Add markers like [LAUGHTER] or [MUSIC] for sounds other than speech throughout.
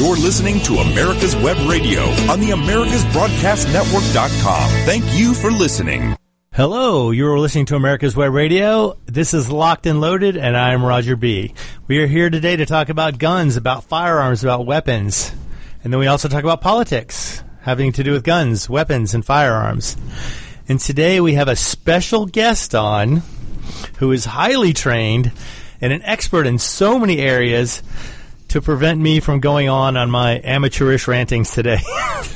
You're listening to America's Web Radio on the AmericasBroadcastNetwork.com. Thank you for listening. Hello, you're listening to America's Web Radio. This is Locked and Loaded, and I'm Roger B. We are here today to talk about guns, about firearms, about weapons. And then we also talk about politics, having to do with guns, weapons, and firearms. And today we have a special guest on who is highly trained and an expert in so many areas to prevent me from going on on my amateurish rantings today.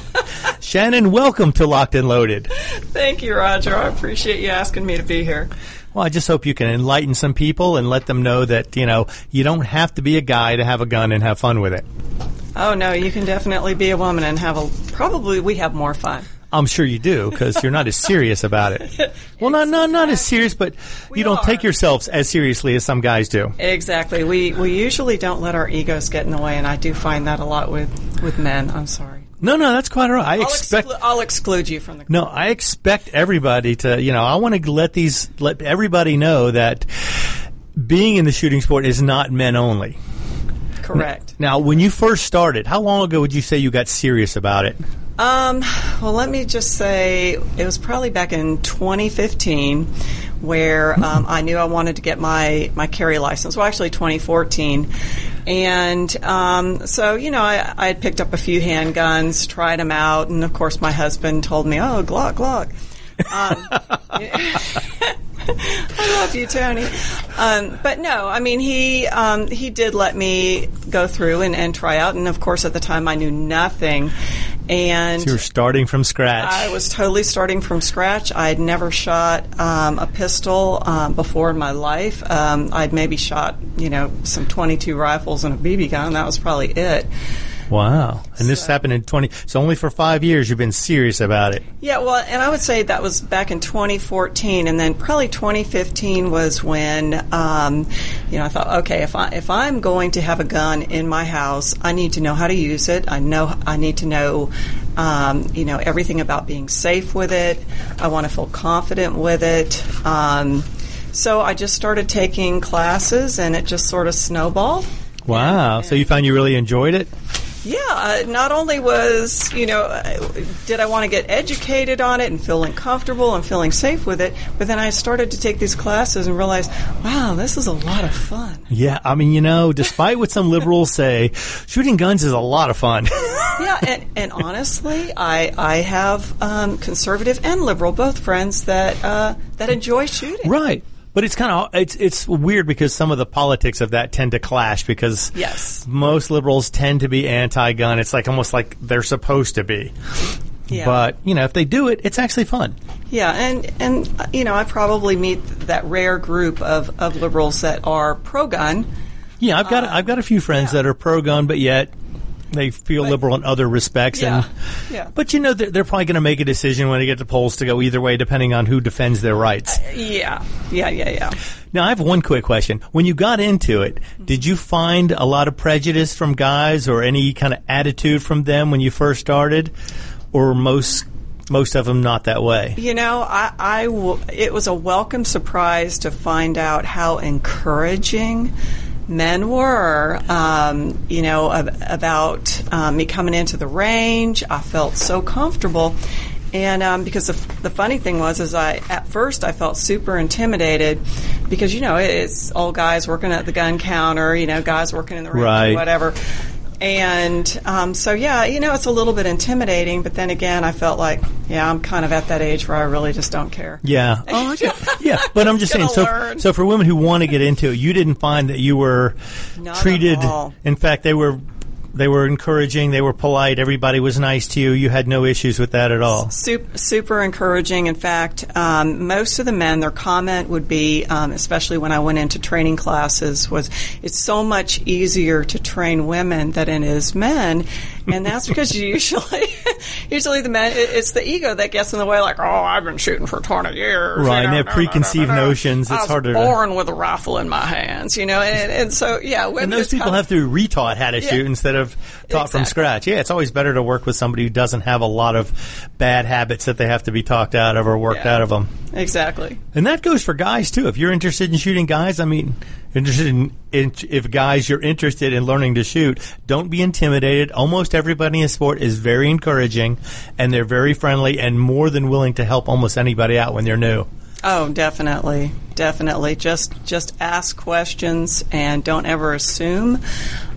[LAUGHS] Shannon, welcome to Locked and Loaded. Thank you, Roger. I appreciate you asking me to be here. Well, I just hope you can enlighten some people and let them know that, you know, you don't have to be a guy to have a gun and have fun with it. Oh, no, you can definitely be a woman and have a, probably we have more fun. I'm sure you do because you're not as serious about it. [LAUGHS] Well, not not not as serious, but We you don't are. take yourselves as seriously as some guys do. Exactly. We we usually don't let our egos get in the way, and I do find that a lot with, with men. I'm sorry. No, no, that's quite all right. I I'll, expect. exclu- I'll exclude you from the. No, I expect everybody to, you know, I want to let these, let everybody know that being in the shooting sport is not men only. Correct. Now, when you first started, how long ago would you say you got serious about it? Um, well, let me just say it was probably back in 2015 where [LAUGHS] um, I knew I wanted to get my, my carry license. Well, actually, 2014. And um, so, you know, I, I had picked up a few handguns, tried them out, and of course, my husband told me, oh, Glock, Glock. Um, [LAUGHS] [LAUGHS] I love you, Tony. Um, but no, I mean he um, he did let me go through and, and try out, and of course at the time I knew nothing, and You were starting from scratch. I was totally starting from scratch. I had never shot um, a pistol um, before in my life. Um, I'd maybe shot, you know, some 22 rifles and a BB gun. That was probably it. Wow. And this happened in 20, so only for five years you've been serious about it. Yeah, well, and I would say that was back in 2014, and then probably 2015 was when, um, you know, I thought, okay, if I if I'm going to have a gun in my house, I need to know how to use it. I know I need to know, um, you know, everything about being safe with it. I want to feel confident with it. Um, so I just started taking classes, and it just sort of snowballed. Wow. So you found you really enjoyed it? Yeah, uh, not only was, you know, uh, did I want to get educated on it and feeling comfortable and feeling safe with it, but then I started to take these classes and realized, wow, this is a lot of fun. Yeah. I mean, you know, despite what some liberals [LAUGHS] say, shooting guns is a lot of fun. [LAUGHS] yeah, and, and honestly, I I have um, conservative and liberal both friends that uh, that enjoy shooting. right. But it's kind of it's it's weird because some of the politics of that tend to clash because Yes. most liberals tend to be anti-gun. It's like almost like they're supposed to be. Yeah. But you know, if they do it, it's actually fun. Yeah, and and uh, you know, I probably meet that rare group of, of liberals that are pro gun. Yeah, I've got I've got a few friends yeah. that are pro-gun, but yet they feel liberal in other respects. Yeah, And yeah. but you know, they're, they're probably going to make a decision when they get to polls to go either way, depending on who defends their rights. Uh, yeah, yeah, yeah, yeah. Now, I have one quick question. When you got into it, did you find a lot of prejudice from guys or any kind of attitude from them when you first started, or most most of them not that way? You know, I, I w- it was a welcome surprise to find out how encouraging men were. Um, you know, ab- about um, me coming into the range, I felt so comfortable. And um, because the, f- the funny thing was, is I at first I felt super intimidated because you know it's all guys working at the gun counter, you know, guys working in the range, or Right. whatever. And um, so, yeah, you know, it's a little bit intimidating, but then again, I felt like, yeah, I'm kind of at that age where I really just don't care. Yeah. [LAUGHS] Oh, yeah. yeah. But I'm just saying. So, learn. so for women who want to get into it, you didn't find that you were Not at treated. all. In fact, they were they were encouraging. They were polite. Everybody was nice to you. You had no issues with that at all. Super, super encouraging. In fact, um, most of the men, their comment would be, um, especially when I went into training classes, was it's so much easier to train women than it is men, and that's because usually, [LAUGHS] usually the men—it's the ego that gets in the way. Like, oh, I've been shooting for twenty years, you Right, and they have no, preconceived no, no. notions. It's harder to- born with a rifle in my hands, you know, and, and so yeah, And those people have to be retaught how to Yeah. shoot instead of taught from scratch. Yeah, it's always better to work with somebody who doesn't have a lot of bad habits that they have to be talked out of or worked Yeah. out of them. exactly. And that goes for guys too. If you're interested in shooting guys, I mean, interested in, in if guys you're interested in learning to shoot, don't be intimidated. Almost everybody in sport is very encouraging, and they're very friendly and more than willing to help almost anybody out when they're new. Oh, definitely, definitely. Just just ask questions and don't ever assume.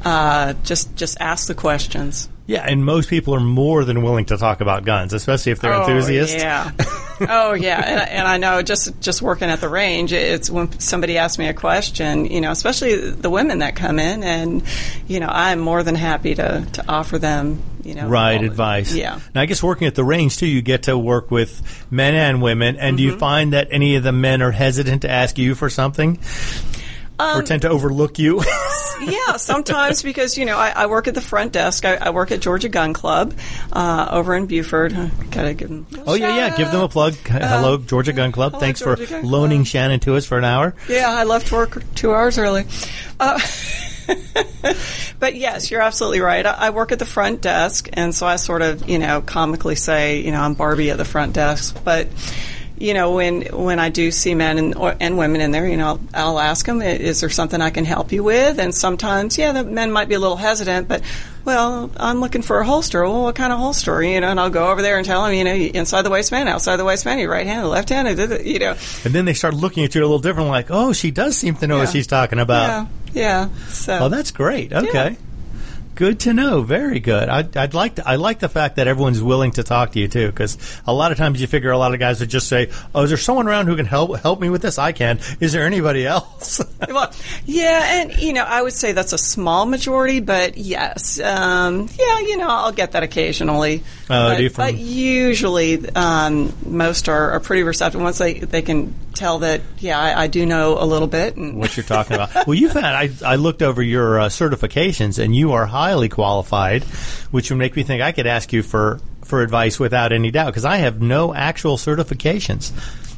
Uh, just just ask the questions. Yeah, and most people are more than willing to talk about guns, especially if they're oh, enthusiasts. Yeah. [LAUGHS] oh yeah, and, and, I know just just working at the range, it's when somebody asks me a question, you know, especially the women that come in, and you know, I'm more than happy to to offer them, you know, right advice. Yeah. Now, I guess working at the range too, you get to work with men and women, and mm-hmm. do you mm-hmm. find that any of the men are hesitant to ask you for something? Um, or tend to overlook you? [LAUGHS] yeah, sometimes because you know I, I, work at the front desk. I, I work at Georgia Gun Club uh, over in Buford. Gotta give them. Oh yeah, yeah. Give them a plug. Hello, uh, Georgia Gun Club. Hello, Thanks Georgia for loaning Club. Shannon to us for an hour. Yeah, I left work two hours early. Uh, [LAUGHS] but yes, you're absolutely right. I, I, work at the front desk, and so I sort of, you know, comically say, you know, I'm Barbie at the front desk. But you know, when when I do see men and or, and women in there, you know, I'll, I'll ask them, "Is there something I can help you with?" And sometimes, yeah, the men might be a little hesitant, but well, I'm looking for a holster. Well, what kind of holster? You know, and I'll go over there and tell them, you know, inside the waistband, outside the waistband, your right hand, left hand, you know. And then they start looking at you a little different, like, oh, she does seem to know yeah. what she's talking about. Yeah, yeah. So, oh, that's great. Okay. Yeah. Good to know. Very good. I'd, I'd, like to, I like the fact that everyone's willing to talk to you too, because a lot of times you figure a lot of guys would just say, "Oh, is there someone around who can help help me with this? I can. Is there anybody else?" [LAUGHS] well, yeah, and you know, I would say that's a small majority, but yes, um, yeah, you know, I'll get that occasionally. Uh, but, but, usually, um, most are, are pretty receptive once they they can tell that, yeah, I, I do know a little bit. And what you're [LAUGHS] talking about. well, you've had, I, I looked over your uh, certifications and you are highly qualified, which would make me think I could ask you for, for advice without any doubt because I have no actual certifications.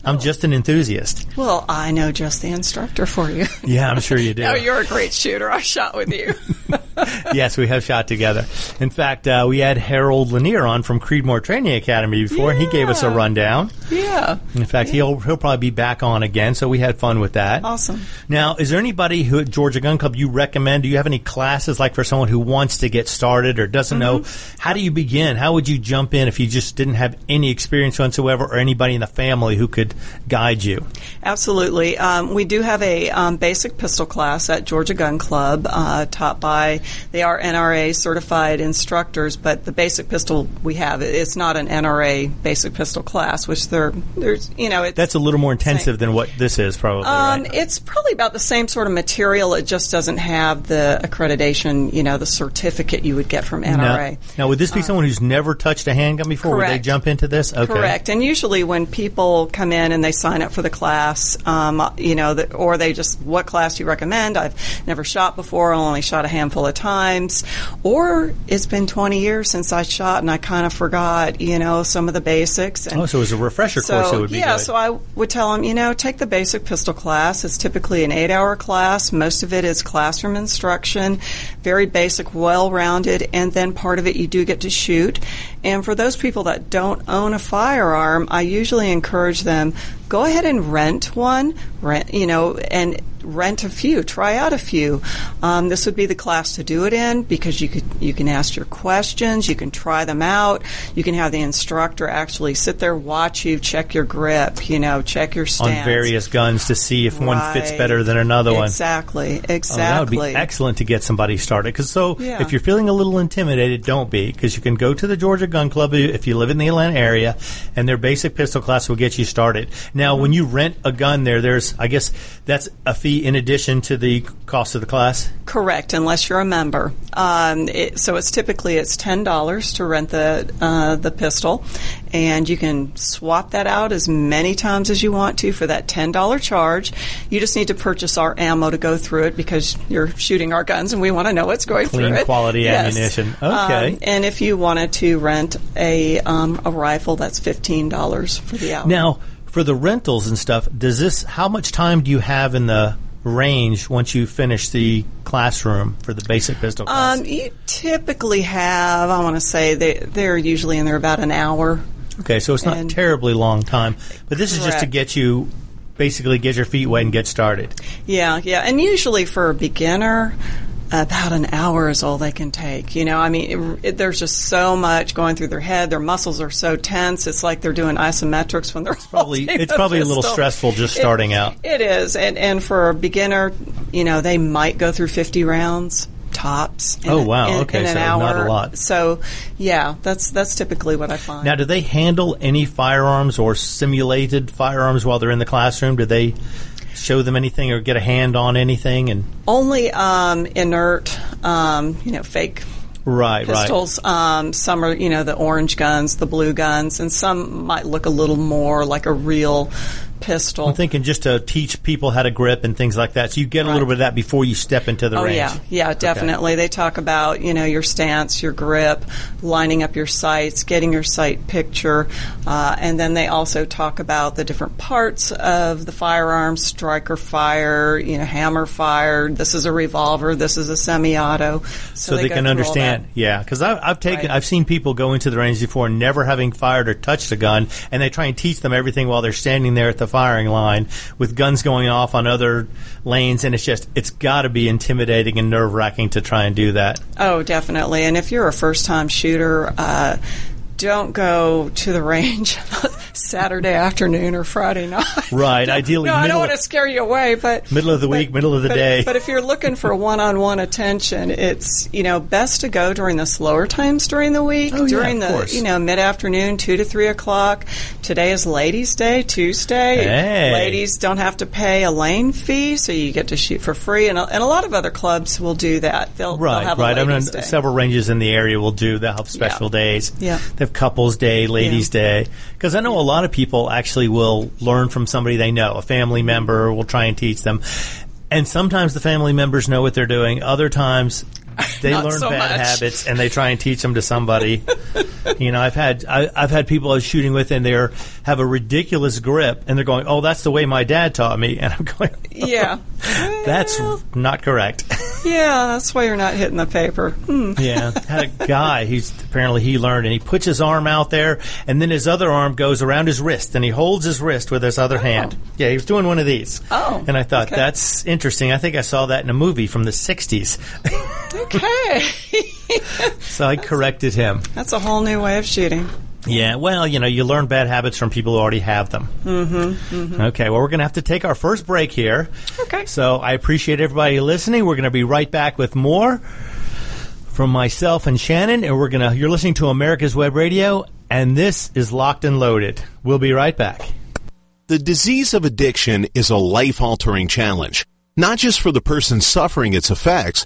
I'm oh. just an enthusiast. Well, I know just the instructor for you. Yeah, I'm sure you do. [LAUGHS] no, you're a great shooter. I shot with you. [LAUGHS] [LAUGHS] yes, we have shot together. In fact, uh, we had Harold Lanier on from Creedmoor Training Academy before, yeah. and he gave us a rundown. Yeah. In fact, yeah. he'll he'll probably be back on again, so we had fun with that. Awesome. Now, is there anybody who at Georgia Gun Club you recommend? Do you have any classes like for someone who wants to get started or doesn't mm-hmm. know how do you begin? How would you jump in if you just didn't have any experience whatsoever, or anybody in the family who could guide you? Absolutely. Um, we do have a um, basic pistol class at Georgia Gun Club, uh, taught by they are NRA certified instructors, but the basic pistol we have it's not an NRA basic pistol class, which there there's you know that's a little more intensive than what this is probably. Um, right? It's probably about the same sort of material. It just doesn't have the accreditation, you know, the certificate you would get from NRA. Now, now would this be someone who's never touched a handgun before? Correct. Would they jump into this? Okay. Correct. And usually when people come in and they sign up for the class, um, you know, the, or they just what class do you recommend? I've never shot before. I only shot a handful of times, or it's been 20 years since I shot and I kind of forgot, you know, some of the basics. And oh, so it was a refresher so, course. It would be yeah. Good. So I would tell them, you know, take the basic pistol class. It's typically an eight-hour class. Most of it is classroom instruction, very basic, well-rounded, and then part of it you do get to shoot. And for those people that don't own a firearm, I usually encourage them go ahead and rent one, rent, you know, and rent a few, try out a few. Um, this would be the class to do it in because you could you can ask your questions, you can try them out, you can have the instructor actually sit there, watch you, check your grip, you know, check your stance on various guns to see if right. one fits better than another one. Exactly, exactly. Oh, that would be excellent to get somebody started. Because so, yeah. if you're feeling a little intimidated, don't be because you can go to the Georgia Gun Club if you live in the Atlanta area, and their basic pistol class will get you started. Now, when you rent a gun there, there's I guess that's a fee in addition to the cost of the class? Correct, unless you're a member. Um, it, so it's typically it's ten dollars to rent the uh, the pistol, and you can swap that out as many times as you want to for that ten dollar charge. You just need to purchase our ammo to go through it because you're shooting our guns, and we want to know what's going Clean through it. quality yes. ammunition. Okay. Um, and if you wanted to rent a um, a rifle, that's fifteen dollars for the hour. Now for the rentals and stuff, does this? How much time do you have in the range once you finish the classroom for the basic pistol class? Um, you typically have, I want to say, they, they're usually in there about an hour. Okay, so it's not and terribly long time, but this correct. is just to get you basically get your feet wet and get started. Yeah, yeah, and usually for a beginner, about an hour is all they can take. You know, I mean, it, it, there's just so much going through their head. Their muscles are so tense. It's like they're doing isometrics when they're it's probably it's probably a little stressful just starting it, out. It is, and and for a beginner, you know, they might go through 50 rounds tops. Oh wow! In, okay, in so hour. not a lot. So, yeah, that's that's typically what I find. Now, do they handle any firearms or simulated firearms while they're in the classroom? Do they show them anything or get a hand on anything? And only um, inert, um, you know, fake right, pistols. Right. Um, some are, you know, the orange guns, the blue guns, and some might look a little more like a real pistol. I'm thinking just to teach people how to grip and things like that. So you get a little bit of that before you step into the oh, range. yeah, yeah, definitely. Okay. They talk about you know your stance, your grip, lining up your sights, getting your sight picture, uh, and then they also talk about the different parts of the firearm: striker fire, you know, hammer fire. This is a revolver. This is a semi-auto. So, so they, they can understand. Yeah, because I've, I've, taken, right. I've seen people go into the range before never having fired or touched a gun, and they try and teach them everything while they're standing there at the firing line with guns going off on other lanes, and it's just it's got to be intimidating and nerve wracking to try and do that. Oh, definitely. And if you're a first time shooter, uh, don't go to the range [LAUGHS] Saturday afternoon or Friday night. Right. [LAUGHS] Ideally, no, I don't want to scare you away, but middle of the but, week, middle of the but, day. But if you're looking for one-on-one attention, it's you know best to go during the slower times during the week, oh, during yeah, the course. you know mid-afternoon, two to three o'clock. Today is Ladies' Day, Tuesday. Hey. Ladies don't have to pay a lane fee, so you get to shoot for free, and a, and a lot of other clubs will do that. They'll right, they'll have right. I mean, several ranges in the area will do. They'll have special yeah. days. Yeah. They couples day, ladies' yeah. day, because I know a lot of people actually will learn from somebody they know. A family member will try and teach them. And sometimes the family members know what they're doing. Other times they learn so bad much. habits and they try and teach them to somebody. [LAUGHS] you know, I've had I, have had people I was shooting with and they have a ridiculous grip and they're going, "Oh, that's the way my dad taught me," and I'm going, oh, [LAUGHS] "Yeah, that's not correct." [LAUGHS] yeah, that's why you're not hitting the paper. Hmm. yeah, had a guy. He's apparently he learned and he puts his arm out there and then his other arm goes around his wrist and he holds his wrist with his other oh. hand. Yeah, he was doing one of these. Oh, and I thought okay. that's interesting. I think I saw that in a movie from the '60s. Okay. so I corrected him. That's a whole new way of shooting. Yeah, well, you know, you learn bad habits from people who already have them. Mm-hmm, mm-hmm. Okay, well, we're going to have to take our first break here. Okay. So I appreciate everybody listening. We're going to be right back with more from myself and Shannon, and we're going to. You're listening to America's Web Radio, and this is Locked and Loaded. We'll be right back. The disease of addiction is a life-altering challenge, not just for the person suffering its effects,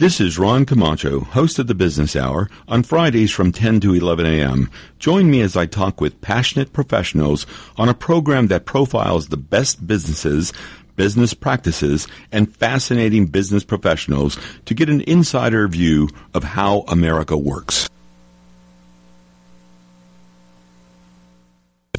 This is Ron Camacho, host of the Business Hour, on Fridays from 10 to 11 a.m. Join me as I talk with passionate professionals on a program that profiles the best businesses, business practices, and fascinating business professionals to get an insider view of how America works.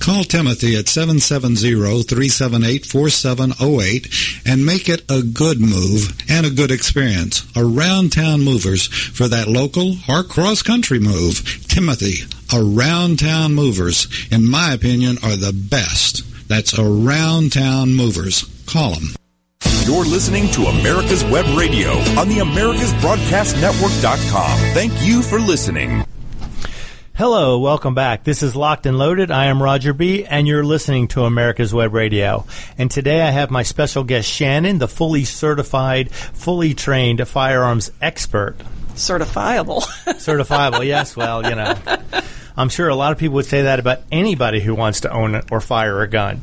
Call Timothy at 770-378-4708 and make it a good move and a good experience. Around Town Movers for that local or cross-country move. Timothy, Around Town Movers, in my opinion, are the best. That's Around Town Movers. Call them. You're listening to America's Web Radio on the AmericasBroadcastNetwork.com. Thank you for listening. Hello, welcome back. This is Locked and Loaded. I am Roger B., and you're listening to America's Web Radio. And today I have my special guest, Shannon, the fully certified, fully trained firearms expert. Certifiable. [LAUGHS] Certifiable, yes. Well, you know, I'm sure a lot of people would say that about anybody who wants to own or fire a gun.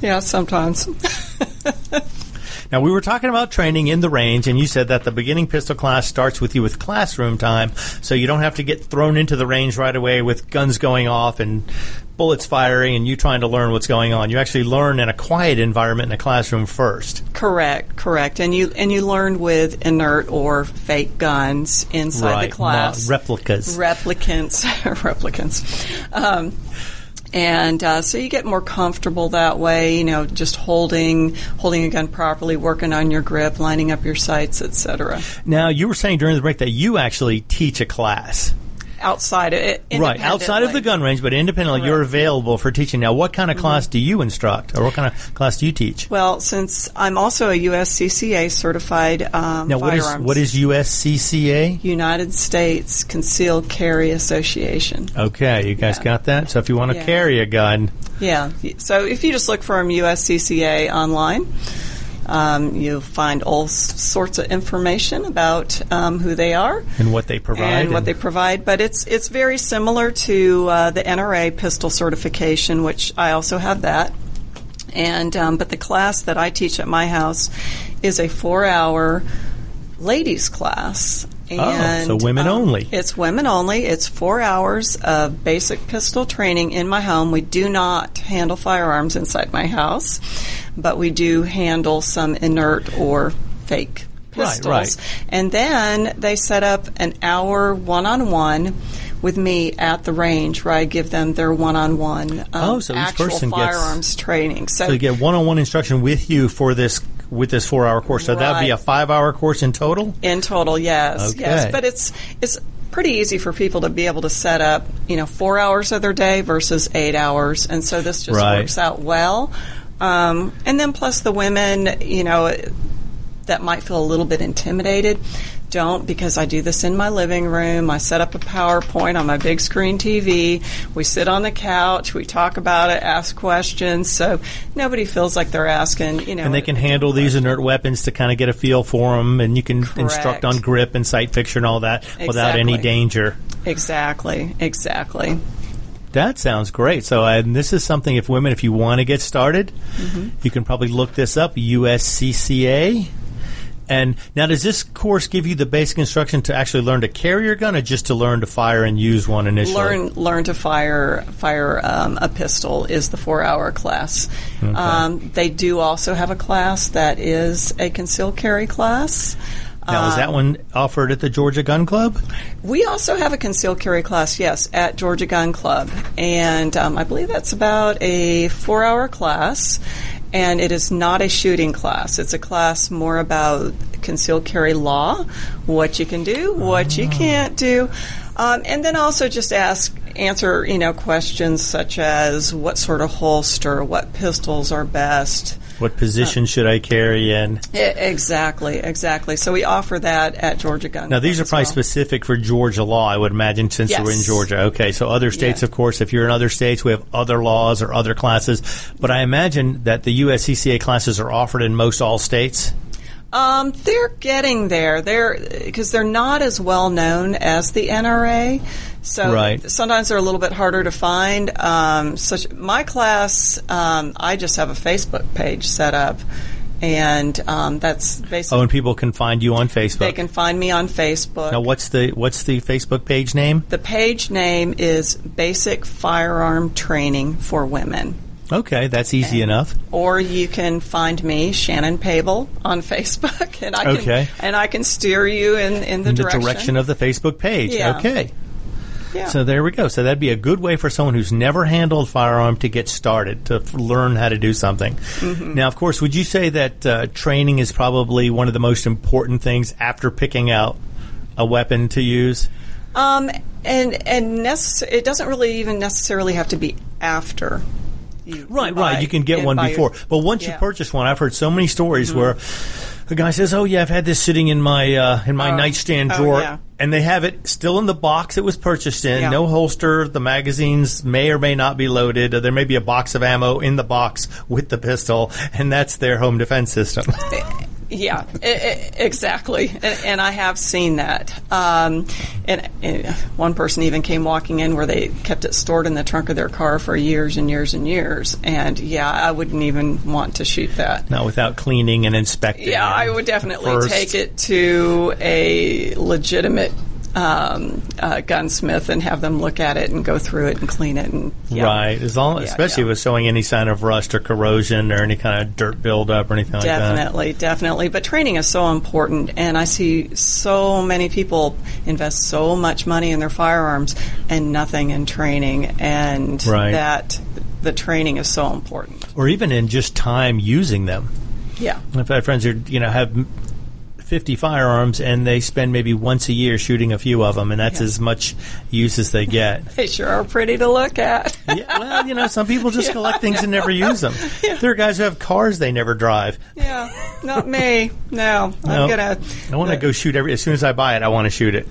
yeah, sometimes. [LAUGHS] Now, we were talking about training in the range, and you said that the beginning pistol class starts with you with classroom time, so you don't have to get thrown into the range right away with guns going off and bullets firing and you trying to learn what's going on. You actually learn in a quiet environment in a classroom first. correct, correct. And you and you learn with inert or fake guns inside right. the class. Replicas. replicants, [LAUGHS] replicants. Um, and uh, so you get more comfortable that way, you know, just holding holding a gun properly, working on your grip, lining up your sights, etc. now, you were saying during the break that you actually teach a class. Outside of it, Right, outside of the gun range, but independently, you're available for teaching. Now, what kind of class do you instruct, or what kind of class do you teach? Well, since I'm also a USCCA certified um, Now, what is what is USCCA? United States Concealed Carry Association? Okay, you guys Yeah. got that. So, if you want to Yeah. carry a gun, Yeah. So if you just look for them USCCA online, um, you'll find all s- sorts of information about um, who they are and what they provide, and what they provide. But it's it's very similar to uh, the NRA pistol certification, which I also have that. And um, but the class that I teach at my house is a four-hour ladies class. Oh, so women um, only. It's women only. It's four hours of basic pistol training in my home. We do not handle firearms inside my house, but we do handle some inert or fake pistols. right. And then they set up an hour one on one with me at the range where I give them their one on one Oh, so actual person gets- firearms training. So, So you get one-on-one instruction with you for this with this four-hour course. So that would be a five-hour course in total. in total, yes, Okay. yes. But it's it's pretty easy for people to be able to set up, you know, four hours of their day versus eight hours, and so this just Right. works out well. Um, and then plus the women, you know, that might feel a little bit intimidated. Don't because I do this in my living room. I set up a PowerPoint on my big screen TV. We sit on the couch. We talk about it, ask questions. So nobody feels like they're asking, you know. And they can handle these inert weapons to kind of get a feel for them, and you can instruct on grip and sight picture and all that without any danger. Exactly, exactly. That sounds great. So, uh, and this is something if women, if you want to get started, Mm-hmm. you can probably look this up, USCCA. And now, does this course give you the basic instruction to actually learn to carry your gun, or just to learn to fire and use one initially? learn learn to fire fire um, a pistol is the four hour class. Um, they do also have a class that is a concealed carry class. Now, is that one offered at the Georgia Gun Club? We also have a concealed carry class, yes, at Georgia Gun Club, and um, I believe that's about a four hour class. And it is not a shooting class. It's a class more about concealed carry law, what you can do, what you can't do, um, and then also just ask answer you know questions such as what sort of holster, what pistols are best. What position should I carry in? Exactly, exactly. So we offer that at Georgia Gun. Now, these are probably well. specific for Georgia law, I would imagine, since we're in Georgia. Okay, so other states, Yeah. of course, if you're in other states, we have other laws or other classes. But I imagine that the USCCA classes are offered in most all states. Um, they're getting there. They're because they're not as well known as the NRA. So Right. sometimes they're a little bit harder to find. Um, such my class, um, I just have a Facebook page set up, and um, that's basically Oh, and people can find you on Facebook. they can find me on Facebook. now, what's the what's the Facebook page name? the page name is Basic Firearm Training for Women. Okay, that's easy enough. or you can find me Shannon Pable on Facebook, [LAUGHS] and I can Okay. and I can steer you in, in the In the direction. direction of the Facebook page. Yeah. Okay. yeah. So there we go. So that'd be a good way for someone who's never handled firearm to get started to f- learn how to do something. Mm-hmm. Now, of course, would you say that uh, training is probably one of the most important things after picking out a weapon to use? um, and and necess- it doesn't really even necessarily have to be after. You Right, buy right. You can get one by your- before, but once you Yeah. Mm-hmm. purchase one, I've heard so many stories where a guy says, "Oh yeah, I've had this sitting in my uh, in my Oh. nightstand Oh, drawer," yeah. and they have it still in the box it was purchased in, Yeah. no holster. The magazines may or may not be loaded. There may be a box of ammo in the box with the pistol, and that's their home defense system. [LAUGHS] Yeah, e- e- exactly. And, and I have seen that. Um, and, and one person even came walking in where they kept it stored in the trunk of their car for years and years and years. And yeah, I wouldn't even want to shoot that. not without cleaning and inspecting. Yeah, I would definitely first. take it to a legitimate um, uh, gunsmith and have them look at it and go through it and clean it. And yeah. Right, as long, Yeah, especially yeah. with showing any sign of rust or corrosion or any kind of dirt buildup or anything like that. Definitely, definitely. But training is so important, and I see so many people invest so much money in their firearms and nothing in training, and Right. that the training is so important. Or even in just time using them. Yeah. I've had friends who you know have 50 firearms and they spend maybe once a year shooting a few of them, and that's Yeah. as much use as they get. [LAUGHS] They sure are pretty to look at. [LAUGHS] yeah, well, you know, some people just [LAUGHS] collect things and never use them. There are guys who have cars they never drive. yeah, not me. No, No. I'm gonna. I want to go shoot every as soon as I buy it. I want to shoot it,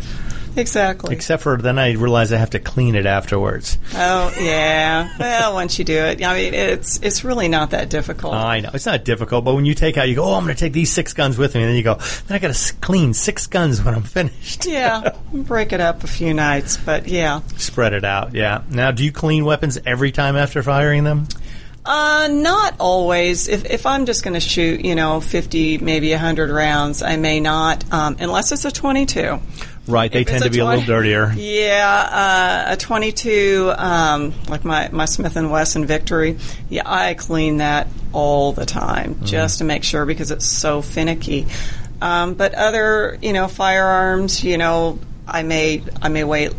Exactly. except for then I realize I have to clean it afterwards. oh yeah. Well, once you do it, I mean, it's it's really not that difficult. I know it's not difficult, but when you take out, you go, "Oh, I'm going to take these six guns with me," and then you go, "Then I got to clean six guns when I'm finished." [LAUGHS] yeah, break it up a few nights, but yeah. Spread it out, yeah. Now, do you clean weapons every time after firing them? Uh, not always. If, if I'm just going to shoot, you know, 50, maybe 100 rounds, I may not, um, unless it's a 22. Right, they If tend to be a little dirtier. Yeah, uh, a 22, um, like my, my Smith & Wesson Victory, yeah, I clean that all the time Mm-hmm. just to make sure because it's so finicky. Um, but other, you know, firearms, you know, I may, I may wait,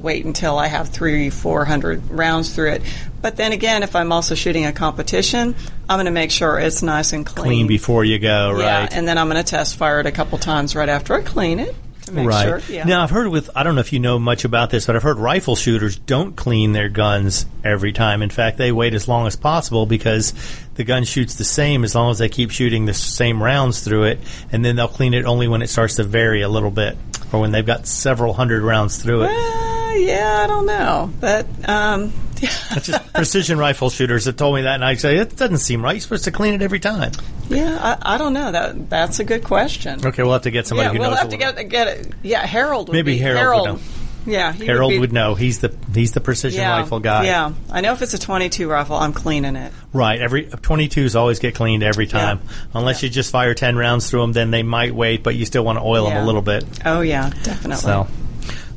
wait until I have three, four hundred rounds through it. But then again, if I'm also shooting a competition, I'm going to make sure it's nice and clean. Clean before you go, right? Yeah, and then I'm going to test fire it a couple times right after I clean it to make right. sure. Yeah. Now, I've heard with, I don't know if you know much about this, but I've heard rifle shooters don't clean their guns every time. In fact, they wait as long as possible because the gun shoots the same as long as they keep shooting the same rounds through it, and then they'll clean it only when it starts to vary a little bit or when they've got several hundred rounds through it. Uh, yeah, I don't know. But um. [LAUGHS] That's just precision rifle shooters that told me that, and I say, it doesn't seem right. You're supposed to clean it every time. yeah, I, I don't know. That that's a good question. Okay, we'll have to get somebody yeah, who we'll knows. have a to get get it. Yeah, Harold. Would Maybe be, Harold would know. Yeah, he Harold be- would know. He's the he's the precision Yeah, rifle guy. Yeah, I know if it's a 22 rifle, I'm cleaning it. Right. Every 22s always get cleaned every time. Unless you just fire 10 rounds through them, then they might wait, but you still want to oil them a little bit. Oh yeah, definitely. So.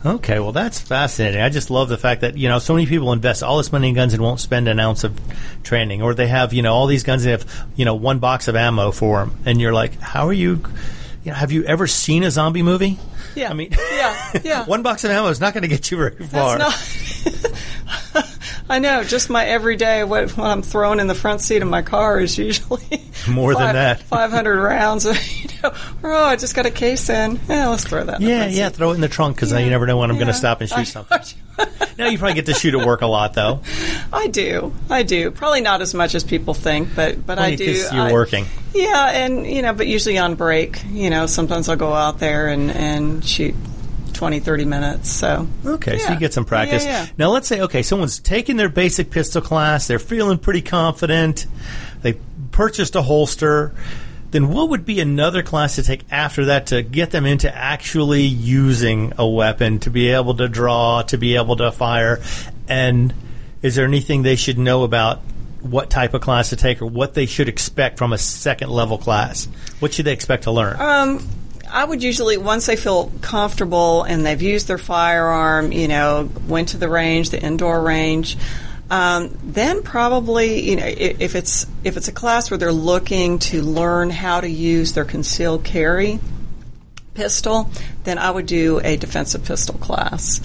Okay, well that's fascinating. I just love the fact that you know so many people invest all this money in guns and won't spend an ounce of training, or they have you know all these guns and have you know one box of ammo for them, and you're like, how are you? You know, have you ever seen a zombie movie? Yeah. I mean, Yeah, yeah. [LAUGHS] one box of ammo is not going to get you very far. That's not. [LAUGHS] I know. Just my everyday what, what I'm throwing in the front seat of my car is usually [LAUGHS] More than that. 500 rounds. [LAUGHS] You know, or, oh, I just got a case in. Yeah, let's throw that. in the yeah, front yeah. seat. Throw it in the trunk because uh, you never know when I'm going to stop and shoot [LAUGHS] I- something. now you probably get to shoot at work a lot though. I do. I do. Probably not as much as people think, but but I do. you're I- working. Yeah, and you know, but usually on break, you know, sometimes I'll go out there and and shoot 20, 30 minutes. So Okay, so you get some practice. Yeah, yeah. Now let's say, okay, someone's taking their basic pistol class, they're feeling pretty confident, they purchased a holster. Then what would be another class to take after that to get them into actually using a weapon, to be able to draw, to be able to fire? And is there anything they should know about what type of class to take or what they should expect from a second level class? What should they expect to learn? Um, I would usually, once they feel comfortable and they've used their firearm, you know, went to the range, the indoor range, um, then probably, you know, if it's if it's a class where they're looking to learn how to use their concealed carry pistol, then I would do a defensive pistol class.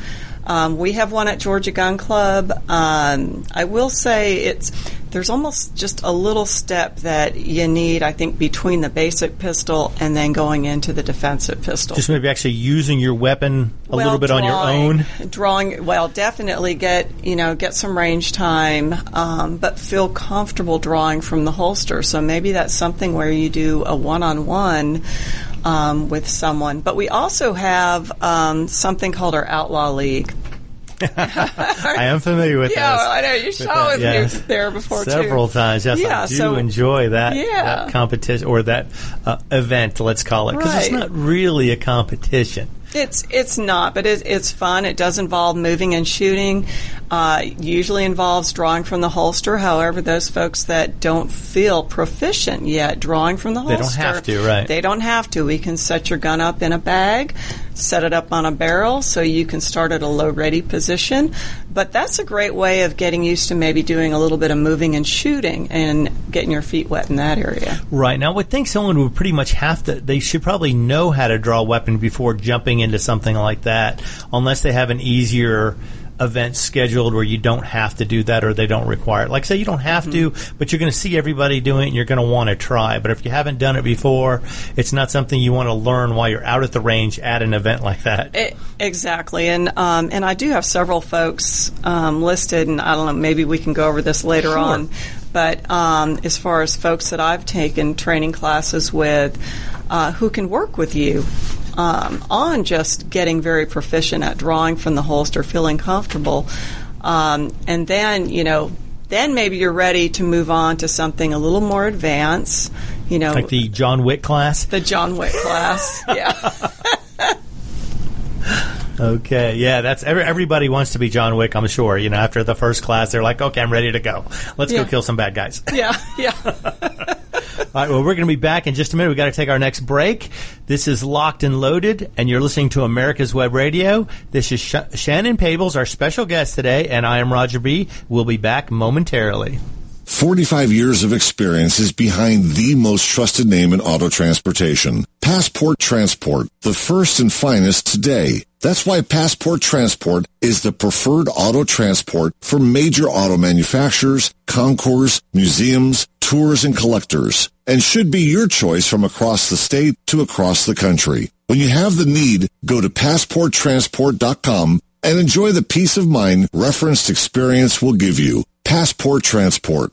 Um, we have one at Georgia Gun Club. Um, I will say it's there's almost just a little step that you need, I think, between the basic pistol and then going into the defensive pistol. Just maybe actually using your weapon a well, little bit on your own. Drawing, well, definitely get you know get some range time, um, but feel comfortable drawing from the holster. So maybe that's something where you do a one-on-one um, with someone. But we also have um, something called our Outlaw League. I am familiar with Yeah, those. I know you shot that, with yes. me there before too. Several times, yes. Yeah, I do so- enjoy that, Yeah. that competition or that uh, event, let's call it, because it's not really a competition. It's it's not, but it, it's fun. It does involve moving and shooting. Uh, usually involves drawing from the holster. However, those folks that don't feel proficient yet drawing from the holster, They don't have to, right. They don't have to. We can set your gun up in a bag, set it up on a barrel, so you can start at a low ready position. But that's a great way of getting used to maybe doing a little bit of moving and shooting and getting your feet wet in that area. Right. Now, I would think someone would pretty much have to, they should probably know how to draw a weapon before jumping into something like that, unless they have an easier event scheduled where you don't have to do that or they don't require it. Like, say you don't have to, but you're going to see everybody doing it and you're going to want to try. But if you haven't done it before, it's not something you want to learn while you're out at the range at an event like that. E- exactly, and um, and I do have several folks um, listed, and I don't know, maybe we can go over this later on. But um, as far as folks that I've taken training classes with, uh, who can work with you um, on just getting very proficient at drawing from the holster, feeling comfortable, um, and then you know. Then maybe you're ready to move on to something a little more advanced, you know, like the John Wick class. the John Wick class. [LAUGHS] yeah. Okay, yeah, that's every, everybody wants to be John Wick. I'm sure. You know, after the first class, they're like, "Okay, I'm ready to go. Let's Yeah. go kill some bad guys." Yeah, yeah. [LAUGHS] [LAUGHS] All right, well, we're going to be back in just a minute. We've got to take our next break. This is Locked and Loaded, and you're listening to America's Web Radio. This is Sh- Shannon Pables, our special guest today, and I am Roger B. We'll be back momentarily. 45 years of experience is behind the most trusted name in auto transportation. Passport Transport, the first and finest today. That's why Passport Transport is the preferred auto transport for major auto manufacturers, concours, museums, tours, and collectors, and should be your choice from across the state to across the country. When you have the need, go to passporttransport.com and enjoy the peace of mind referenced experience will give you. Passport Transport.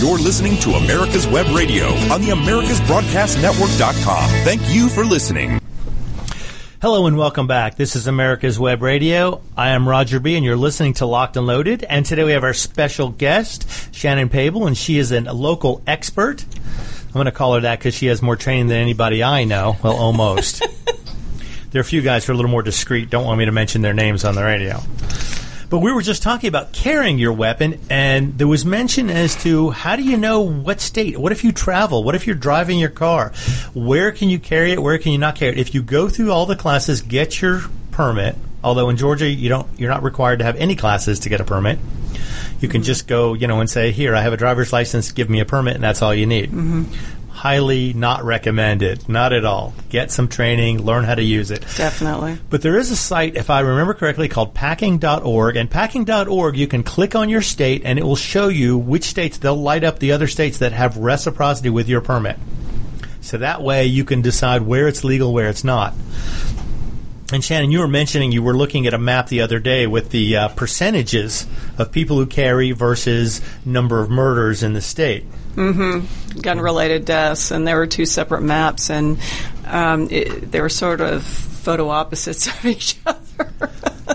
You're listening to America's Web Radio on the AmericasBroadcastNetwork.com. Thank you for listening. Hello and welcome back. This is America's Web Radio. I am Roger B. and you're listening to Locked and Loaded. And today we have our special guest, Shannon Pable, and she is a local expert. I'm going to call her that because she has more training than anybody I know. Well, almost. [LAUGHS] there are a few guys who are a little more discreet, don't want me to mention their names on the radio. But we were just talking about carrying your weapon, and there was mention as to how do you know what state? What if you travel? What if you're driving your car? Where can you carry it? Where can you not carry it? If you go through all the classes, get your permit. Although in Georgia, you don't, you're not required to have any classes to get a permit. You can mm-hmm. just go, you know, and say, "Here, I have a driver's license. Give me a permit," and that's all you need. Mm-hmm. Highly not recommended. Not at all. Get some training. Learn how to use it. Definitely. But there is a site, if I remember correctly, called packing.org. And packing.org, you can click on your state and it will show you which states they'll light up the other states that have reciprocity with your permit. So that way you can decide where it's legal, where it's not. And Shannon, you were mentioning you were looking at a map the other day with the uh, percentages of people who carry versus number of murders in the state. Gun related deaths, and there were two separate maps, and um, it, they were sort of photo opposites [LAUGHS] of each other.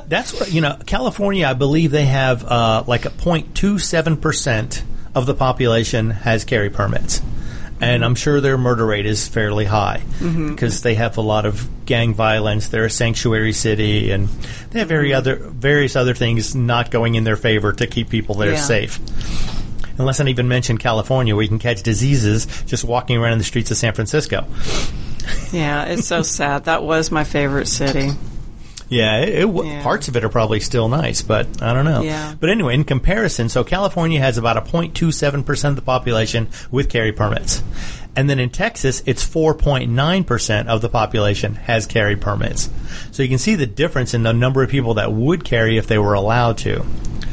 That's what you know. California, I believe they have uh, like a 0.27 percent of the population has carry permits, and I'm sure their murder rate is fairly high because they have a lot of gang violence. They're a sanctuary city, and they have very other various other things not going in their favor to keep people there Yeah. safe. And let's not even mention California, where you can catch diseases just walking around in the streets of San Francisco. Yeah, it's so sad. That was my favorite city. Yeah, it, it, Yeah. parts of it are probably still nice, but I don't know. Yeah. But anyway, in comparison, so California has about a 0.27% of the population with carry permits. And then in Texas, it's 4.9% of the population has carry permits. So you can see the difference in the number of people that would carry if they were allowed to.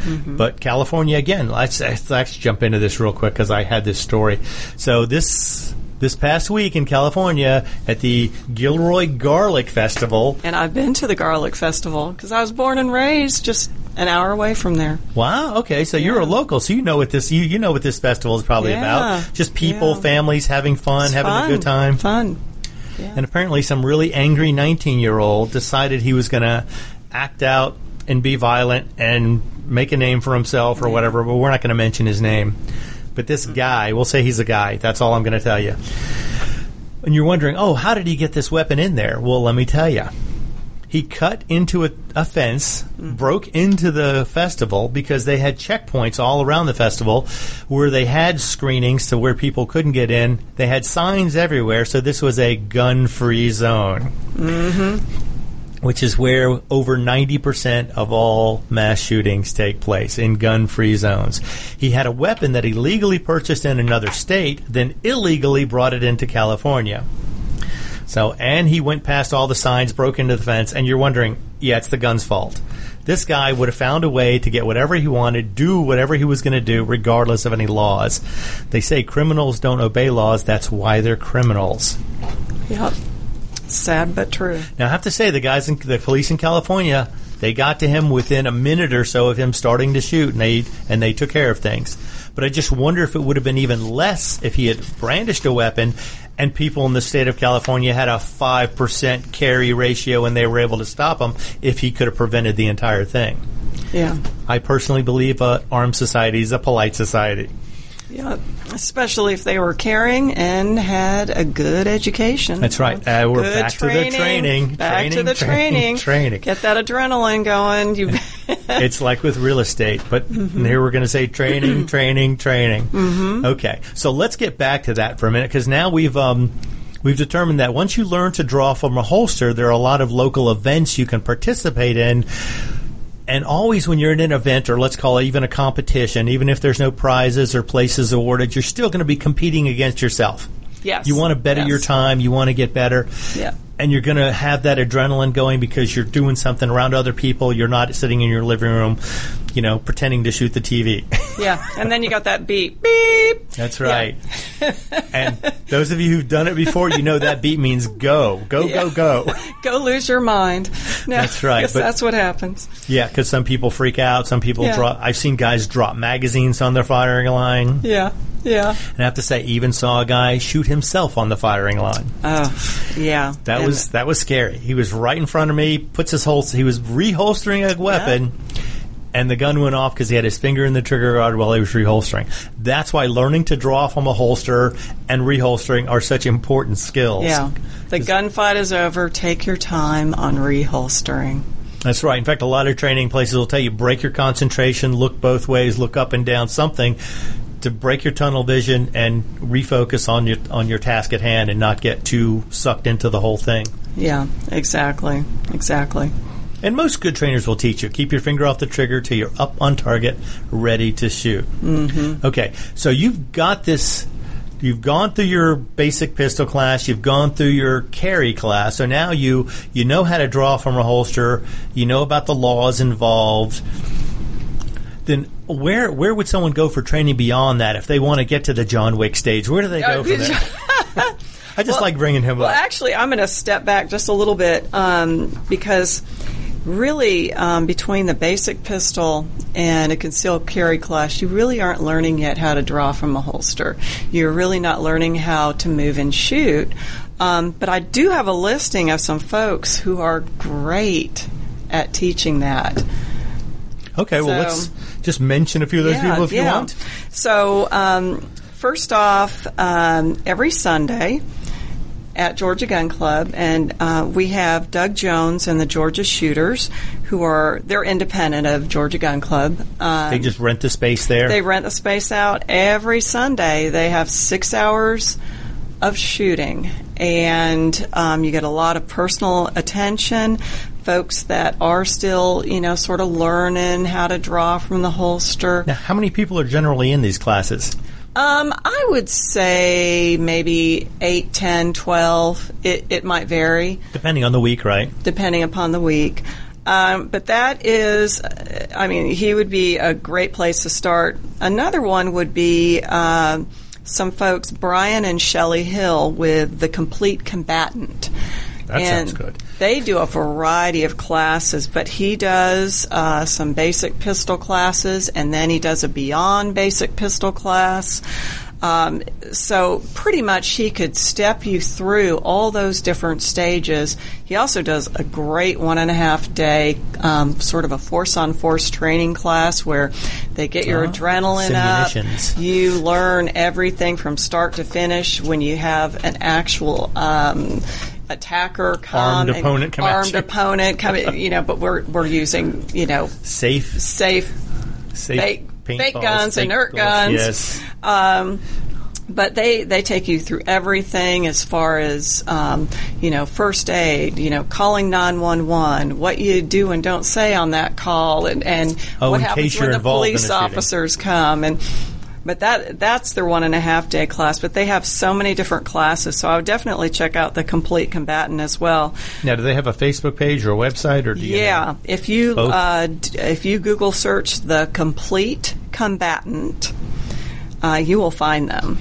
Mm-hmm. But California again, let's, let's let's jump into this real quick because I had this story. So this this past week in California at the Gilroy Garlic Festival, And I've been to the Garlic Festival because I was born and raised just an hour away from there. Wow. Okay. So you're a local, so you know what this you, you know what this festival is probably Yeah. about. Just people, Yeah. families having fun, It's having fun. a good time. Fun. And apparently, some really angry 19 year old decided he was going to act out and be violent and make a name for himself or whatever. But we're not going to mention his name. But this mm-hmm. guy, we'll say he's a guy. That's all I'm going to tell you. And you're wondering, oh, how did he get this weapon in there? Well, let me tell you. He cut into a, a fence, mm. broke into the festival because they had checkpoints all around the festival where they had screenings to where people couldn't get in. They had signs everywhere, so this was a gun free zone. Mm-hmm. Which is where over 90% of all mass shootings take place in gun free zones. He had a weapon that he legally purchased in another state, then illegally brought it into California. So, and he went past all the signs, broke into the fence, and you're wondering, yeah, it's the gun's fault. This guy would have found a way to get whatever he wanted, do whatever he was going to do, regardless of any laws. They say criminals don't obey laws. That's why they're criminals. Yep. Sad but true. Now, I have to say, the guys in the police in California, they got to him within a minute or so of him starting to shoot, and they and they took care of things. But I just wonder if it would have been even less if he had brandished a weapon, and people in the state of California had a five percent carry ratio, and they were able to stop him. If he could have prevented the entire thing, Yeah. I personally believe a armed society is a polite society. Yeah. Especially if they were caring and had a good education. That's right. Uh, we're Good back to the training. Back to the training, training. training. Get that adrenaline going. You. it's like with real estate, but here we're going to say training, [CLEARS THROAT] training, training. Mm-hmm. Okay, so let's get back to that for a minute because now we've um, we've determined that once you learn to draw from a holster, there are a lot of local events you can participate in. And always when you're in an event, or let's call it even a competition, even if there's no prizes or places awarded, you're still going to be competing against yourself. Yes. You want to better Yes. your time. You want to get better. Yeah. And you're going to have that adrenaline going because you're doing something around other people. You're not sitting in your living room, you know, pretending to shoot the TV. [LAUGHS] yeah. And then you got that beep. Beep. That's Yeah. right. and those of you who've done it before, you know that beat means go, go, go, go. [LAUGHS] Go lose your mind. No, That's right, but- that's what happens. Yeah, because some people freak out. Some people Yeah. drop. I've seen guys drop magazines on their firing line. Yeah. Yeah. And I have to say, even saw a guy shoot himself on the firing line. Oh, yeah. That And- was that was scary. He was right in front of me. Puts his holster. He was reholstering a weapon, and the gun went off because he had his finger in the trigger guard while he was reholstering. That's why learning to draw from a holster and reholstering are such important skills. Yeah. The gunfight is over. Take your time on reholstering. That's right. In fact, a lot of training places will tell you break your concentration, look both ways, look up and down, something to break your tunnel vision and refocus on your on your task at hand and not get too sucked into the whole thing. Yeah, exactly. Exactly. And most good trainers will teach you keep your finger off the trigger till you're up on target, ready to shoot. Mm-hmm. Okay, so you've got this. You've gone through your basic pistol class. You've gone through your carry class. So now you you know how to draw from a holster. You know about the laws involved. Then where where would someone go for training beyond that if they want to get to the John Wick stage? Where do they go Uh, from there? [LAUGHS] I just like bringing him Well, up. Well, actually, I'm going to step back just a little bit um, because really, um, between the basic pistol and a concealed carry class, you really aren't learning yet how to draw from a holster. You're really not learning how to move and shoot. Um, but I do have a listing of some folks who are great at teaching that. Okay, well, let's just mention a few of those people if you yeah. want. So, um, first off, um, every Sunday at Georgia Gun Club, and uh, we have Doug Jones and the Georgia Shooters, who are they're independent of Georgia Gun Club. Um, They just rent the space there. they rent the space out every Sunday. They have six hours of shooting, and um, you get a lot of personal attention. Folks that are still, you know, sort of learning how to draw from the holster. now, how many people are generally in these classes? Um, I would say maybe 8, 10, 12. It, it might vary Depending on the week, right? depending upon the week. Um, but that is, uh, I mean, he would be a great place to start. Another one would be um, some folks, Brian and Shelley Hill, with The Complete Combatant. That and sounds good. They do a variety of classes, but he does uh, some basic pistol classes, and then he does a beyond basic pistol class. Um, so pretty much he could step you through all those different stages. He also does a great one and a half day um, sort of a force on force training class where they get your Ah, adrenaline up. You learn everything from start to finish when you have an actual um, attacker come Armed opponent come armed opponent come [LAUGHS] you know but we're we're using you know Safe, safe safe fake fake guns fake inert guns Yes. um, but they, they take you through everything as far as um, you know first aid, you know calling nine one one, what you do and don't say on that call, and, and Oh, what happens when the police officers come and. But that that's their one and a half day class. But they have so many different classes, so I would definitely check out the complete combatant as well. Now, do they have a Facebook page or a website, or do you? Yeah, if you uh, if you Google search the complete combatant, uh, you will find them.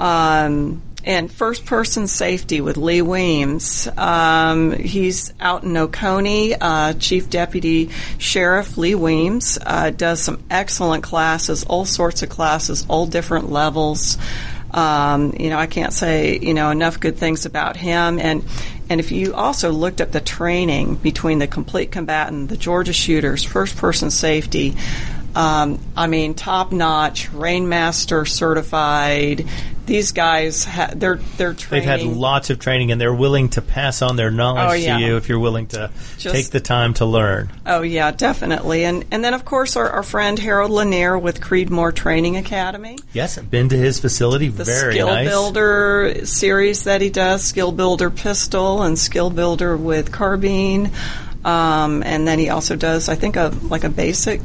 Um, and first person safety with Lee Weems. Um, he's out in Oconee. Uh, Chief Deputy Sheriff Lee Weems uh, does some excellent classes, all sorts of classes, all different levels. Um, you know, I can't say you know enough good things about him. And and if you also looked up the training between the complete combatant, the Georgia shooters, first person safety. Um, I mean, top notch, Rangemaster certified. These guys, ha- they're they're training. They've had lots of training, and they're willing to pass on their knowledge Oh, yeah. to you if you're willing to Just- take the time to learn. Oh yeah, definitely. And and then of course our, our friend Harold Lanier with Creedmoor Training Academy. Yes, I've been to his facility. the Very skill nice. builder series that he does skill builder pistol and skill builder with carbine um, and then he also does i think a like a basic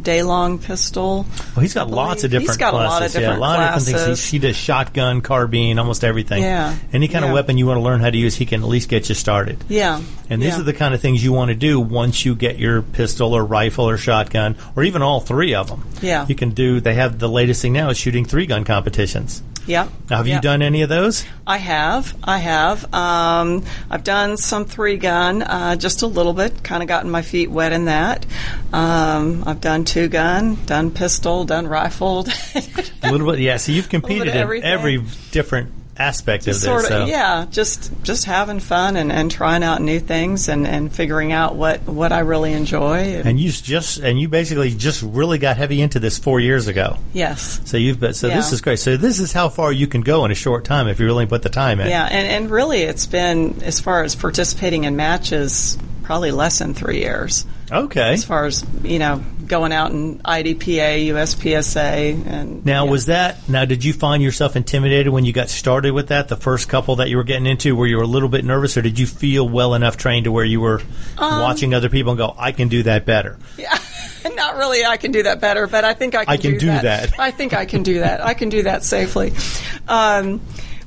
day long pistol Well, he's got lots of He's different got a lot of yeah, a different lot of different things. He, he does shotgun, carbine, almost everything. Yeah. Any kind of weapon you want to learn how to use, he can at least get you started. yeah And these yeah. are the kind of things you want to do once you get your pistol or rifle or shotgun, or even all three of them. Yeah. You can do, they have the latest thing now is shooting three gun competitions. Yep. Now, have you done any of those? I have. I have. Um, I've done some three gun, uh, just a little bit. Kind of gotten my feet wet in that. Um, I've done two gun, done pistol, done rifled. [LAUGHS] A little bit, yeah. So you've competed in every different aspect just of this. sort of, so. yeah. Just just having fun and, and trying out new things and, and figuring out what, what I really enjoy. And you just and you basically just really got heavy into this four years ago. yes. So you've been, so this is great. So this is how far you can go in a short time if you really put the time in. Yeah, and, and really, it's been as far as participating in matches, probably less than three years. Okay. As far as you know, going out in IDPA, USPSA, and Now yeah. was that now? Did you find yourself intimidated when you got started with that? The first couple that you were getting into, where you were a little bit nervous, or did you feel well enough trained to where you were Um, watching other people and go, "I can do that better"? Yeah, [LAUGHS] not really. I can do that better, but I think I can. I can do that. I think I can do that. I can do that safely. Um,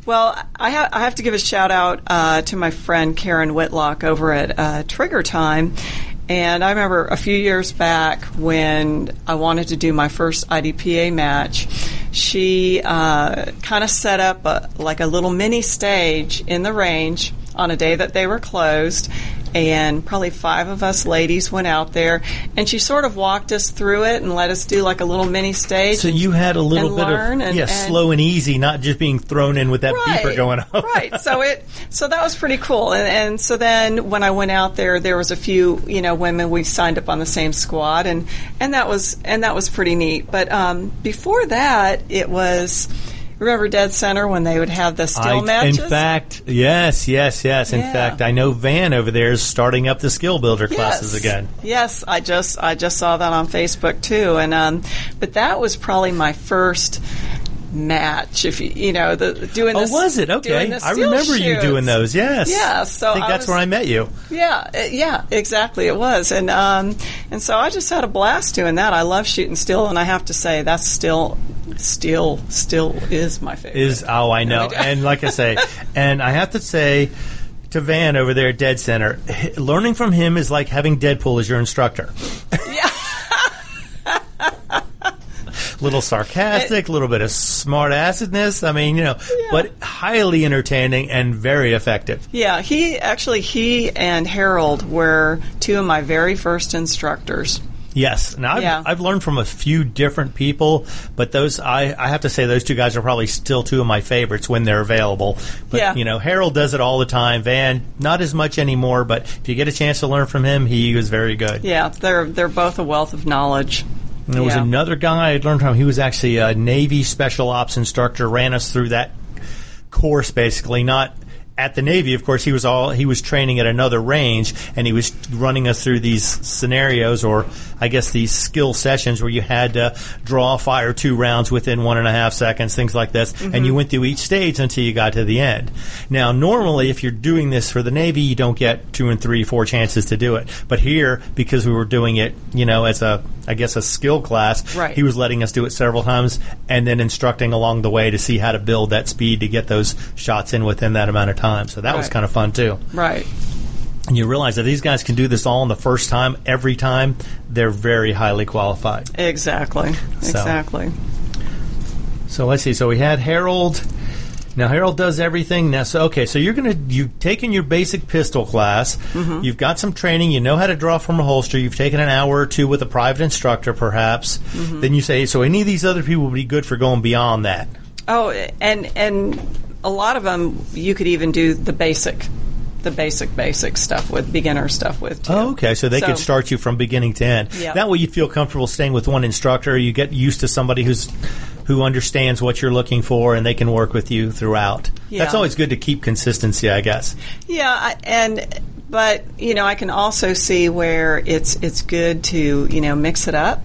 well, I, ha- I have to give a shout out uh, to my friend Karen Whitlock over at uh, Trigger Time. And I remember a few years back when I wanted to do my first IDPA match, she uh, kind of set up a, like a little mini stage in the range on a day that they were closed. And probably five of us ladies went out there, and she sort of walked us through it and let us do like a little mini stage. So you had a little bit of and- yeah, and- slow and easy, not just being thrown in with that beeper going off. [LAUGHS] right. So it so that was pretty cool. And, and so then when I went out there, there was a few you know women we signed up on the same squad, and and that was and that was pretty neat. But um, before that, it was. Remember Dead Center when they would have the still I- matches? In fact, yes, yes, yes. In Yeah. fact, I know Van over there is starting up the skill builder classes Yes. again. Yes, I just I just saw that on Facebook too, and um, but that was probably my first match. If you you know the doing Oh, was it? Okay. I remember you doing those. Yes. Yeah, so I think I that's was- where I met you. Yeah, uh, yeah, exactly. It was, and um, and so I just had a blast doing that. I love shooting steel, and I have to say that's still, still, still is my favorite. Is oh, I know. [LAUGHS] and like I say, and I have to say to Van over there at Dead Center, learning from him is like having Deadpool as your instructor. yeah, little sarcastic, a little bit of smart assedness. I mean, you know, but highly entertaining and very effective. yeah. He actually he and Harold were two of my very first instructors. Yes, now I've, Yeah. I've learned from a few different people, but those I, I have to say those two guys are probably still two of my favorites when they're available. But Yeah. you know, Harold does it all the time. Van not as much anymore, but if you get a chance to learn from him, he was very good. Yeah, they're they're both a wealth of knowledge. And there was another guy I learned from. He was actually a Navy special ops instructor. Ran us through that course basically, not at the Navy. Of course, he was all he was training at another range, and he was running us through these scenarios, or I guess these skill sessions where you had to draw, fire two rounds within one and a half seconds, things like this, and you mm-hmm. went through each stage until you got to the end. Now, normally, if you're doing this for the Navy, you don't get two and three, four chances to do it. But here, because we were doing it, you know, as a I guess a skill class, Right. he was letting us do it several times and then instructing along the way to see how to build that speed to get those shots in within that amount of time. So that was kind of fun too. Right. And you realize that these guys can do this all in the first time, every time, they're very highly qualified. Exactly. Exactly. So let's see. So we had Harold. Now Harold does everything. Now, so okay. So you're gonna you've taken your basic pistol class. Mm-hmm. You've got some training. You know how to draw from a holster. You've taken an hour or two with a private instructor, perhaps. Mm-hmm. Then you say, so any of these other people would be good for going beyond that. Oh, and and a lot of them you could even do the basic, the basic basic stuff with beginner stuff with. Too. Oh, okay. So they could start you from beginning to end. Yeah. That way, you'd feel comfortable staying with one instructor. You get used to somebody who's who understands what you're looking for, and they can work with you throughout. Yeah. That's always good to keep consistency, I guess. Yeah, I, and but you know I can also see where it's it's good to you know mix it up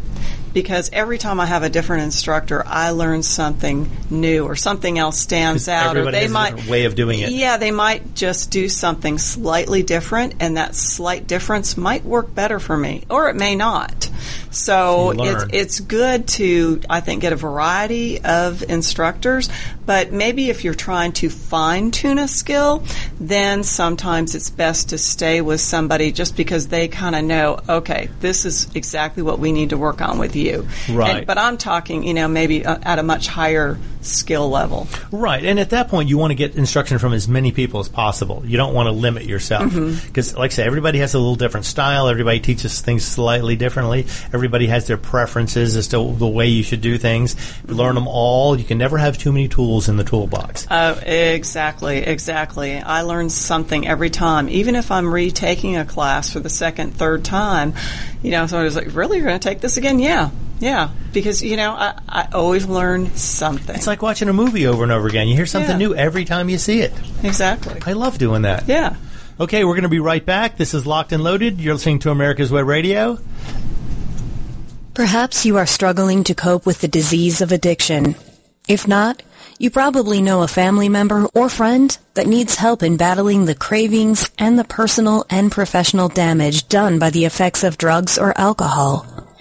because every time I have a different instructor, I learn something new or something else stands out, or they might different way of doing it. Yeah, they might just do something slightly different, and that slight difference might work better for me, or it may not. So it's it's good to I think get a variety of instructors, but maybe if you're trying to fine tune a skill, then sometimes it's best to stay with somebody just because they kind of know, okay, this is exactly what we need to work on with you. Right. And- but I'm talking, you know, maybe uh, at a much higher skill level. Right, and at that point, you want to get instruction from as many people as possible. You don't want to limit yourself Mm-hmm. because, like I say, everybody has a little different style. Everybody teaches things slightly differently. Everybody has their preferences as to the way you should do things. Mm-hmm. Learn them all. You can never have too many tools in the toolbox. Uh, exactly, exactly. I learn something every time, even if I'm retaking a class for the second, third time. You know, somebody's like, "Really, you're going to take this again?" Yeah, yeah, because you know, I, I always learn something. It's like watching a movie over and over again. You hear something Yeah. new every time you see it. exactly. I love doing that. Yeah. Okay, we're going to be right back. This is Locked and Loaded. You're listening to America's Web Radio. Perhaps you are struggling to cope with the disease of addiction. If not, you probably know a family member or friend that needs help in battling the cravings and the personal and professional damage done by the effects of drugs or alcohol.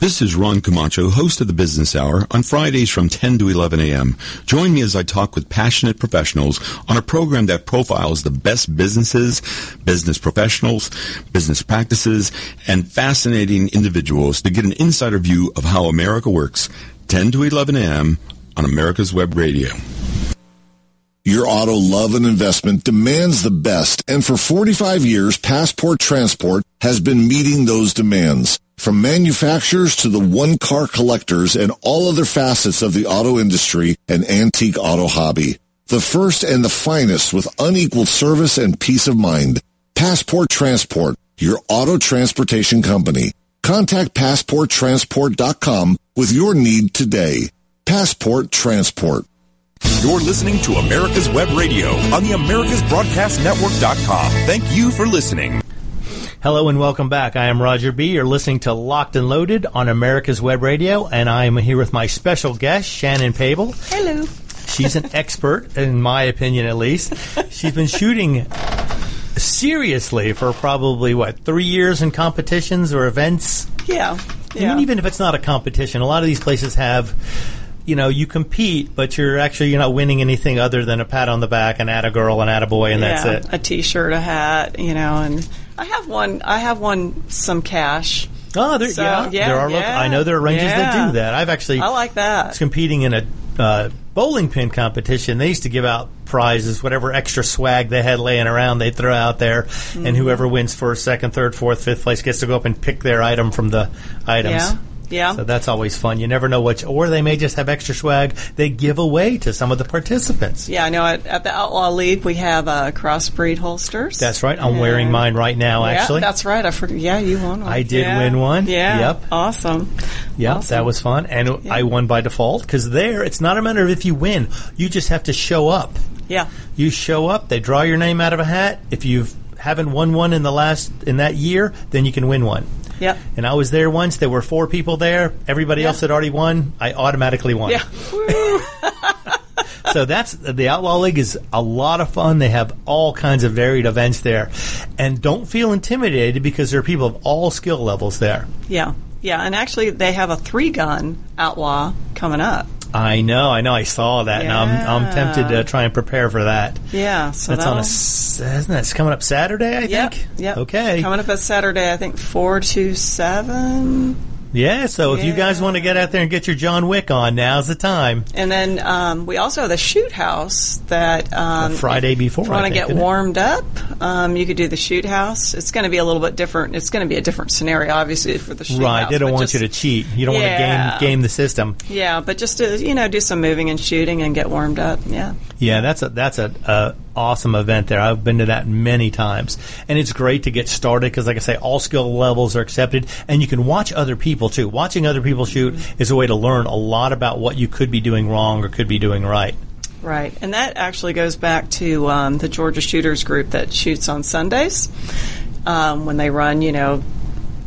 This is Ron Camacho, host of the Business Hour, on Fridays from 10 to 11 a.m. Join me as I talk with passionate professionals on a program that profiles the best businesses, business professionals, business practices, and fascinating individuals to get an insider view of how America works. 10 to 11 a.m. on America's Web Radio. Your auto love and investment demands the best, and for 45 years, Passport Transport has been meeting those demands. From manufacturers to the one-car collectors and all other facets of the auto industry and antique auto hobby. The first and the finest with unequaled service and peace of mind. Passport Transport, your auto transportation company. Contact PassportTransport.com with your need today. Passport Transport. You're listening to America's Web Radio on the AmericasBroadcastNetwork.com. Thank you for listening. Hello and welcome back. I am Roger B. You're listening to Locked and Loaded on America's Web Radio, and I am here with my special guest, Shannon Pable. Hello. She's an [LAUGHS] expert, in my opinion at least. She's been shooting seriously for probably, what, three years in competitions or events? Yeah. Yeah. I mean, even if it's not a competition, a lot of these places have you know, you compete, but you're actually you're not winning anything other than a pat on the back, and at a girl, and at a boy, and yeah, that's it. A T-shirt, a hat, you know, and I have one. I have one. some cash. Oh, there, So, yeah, yeah, there are. Local, I know there are ranges that do that. I've actually I like that. It's competing in a uh, bowling pin competition. They used to give out prizes, whatever extra swag they had laying around, they throw out there, Mm-hmm. and whoever wins first, second, third, fourth, fifth place gets to go up and pick their item from the items. Yeah. Yeah. So that's always fun. You never know which, or they may just have extra swag they give away to some of the participants. Yeah, I know. At, at the Outlaw League, we have uh, crossbreed holsters. That's right. I'm wearing mine right now. Yeah, Actually, that's right. I forgot. Yeah, you won one. I did Yeah. win one. Yeah. Yep. Awesome. Yeah, Awesome. that was fun, and I won by default because there it's not a matter of if you win; you just have to show up. Yeah. You show up, they draw your name out of a hat. If you haven't won one in the last in that year, then you can win one. Yep. And I was there once. There were four people there. Everybody Yeah. else had already won. I automatically won. Yeah. [LAUGHS] [LAUGHS] So that's the Outlaw League is a lot of fun. They have all kinds of varied events there, and don't feel intimidated because there are people of all skill levels there. yeah. Yeah. And actually, they have a three gun outlaw coming up. I know, I know. I saw that, and I'm I'm tempted to try and prepare for that. Yeah. So That's on a isn't that it's coming up Saturday? I Yep. think. Yeah. Okay. Coming up at Saturday, I think four to seven. Yeah. So if you guys want to get out there and get your John Wick on, now's the time. And then um, we also have the shoot house that um, Friday before, If you want to get isn't it? warmed up, um, you could do the shoot house. It's going to be a little bit different. It's going to be a different scenario, obviously, for the shoot house. Right. house. They don't want just- you to cheat. You don't Yeah. want to game game the system. Yeah, but just to you know do some moving and shooting and get warmed up. Yeah. Yeah, that's a that's a, a awesome event there. I've been to that many times, and it's great to get started because, like I say, all skill levels are accepted, and you can watch other people too. Watching other people shoot is a way to learn a lot about what you could be doing wrong or could be doing right. Right, and that actually goes back to um, the Georgia Shooters Group that shoots on Sundays um, when they run, you know,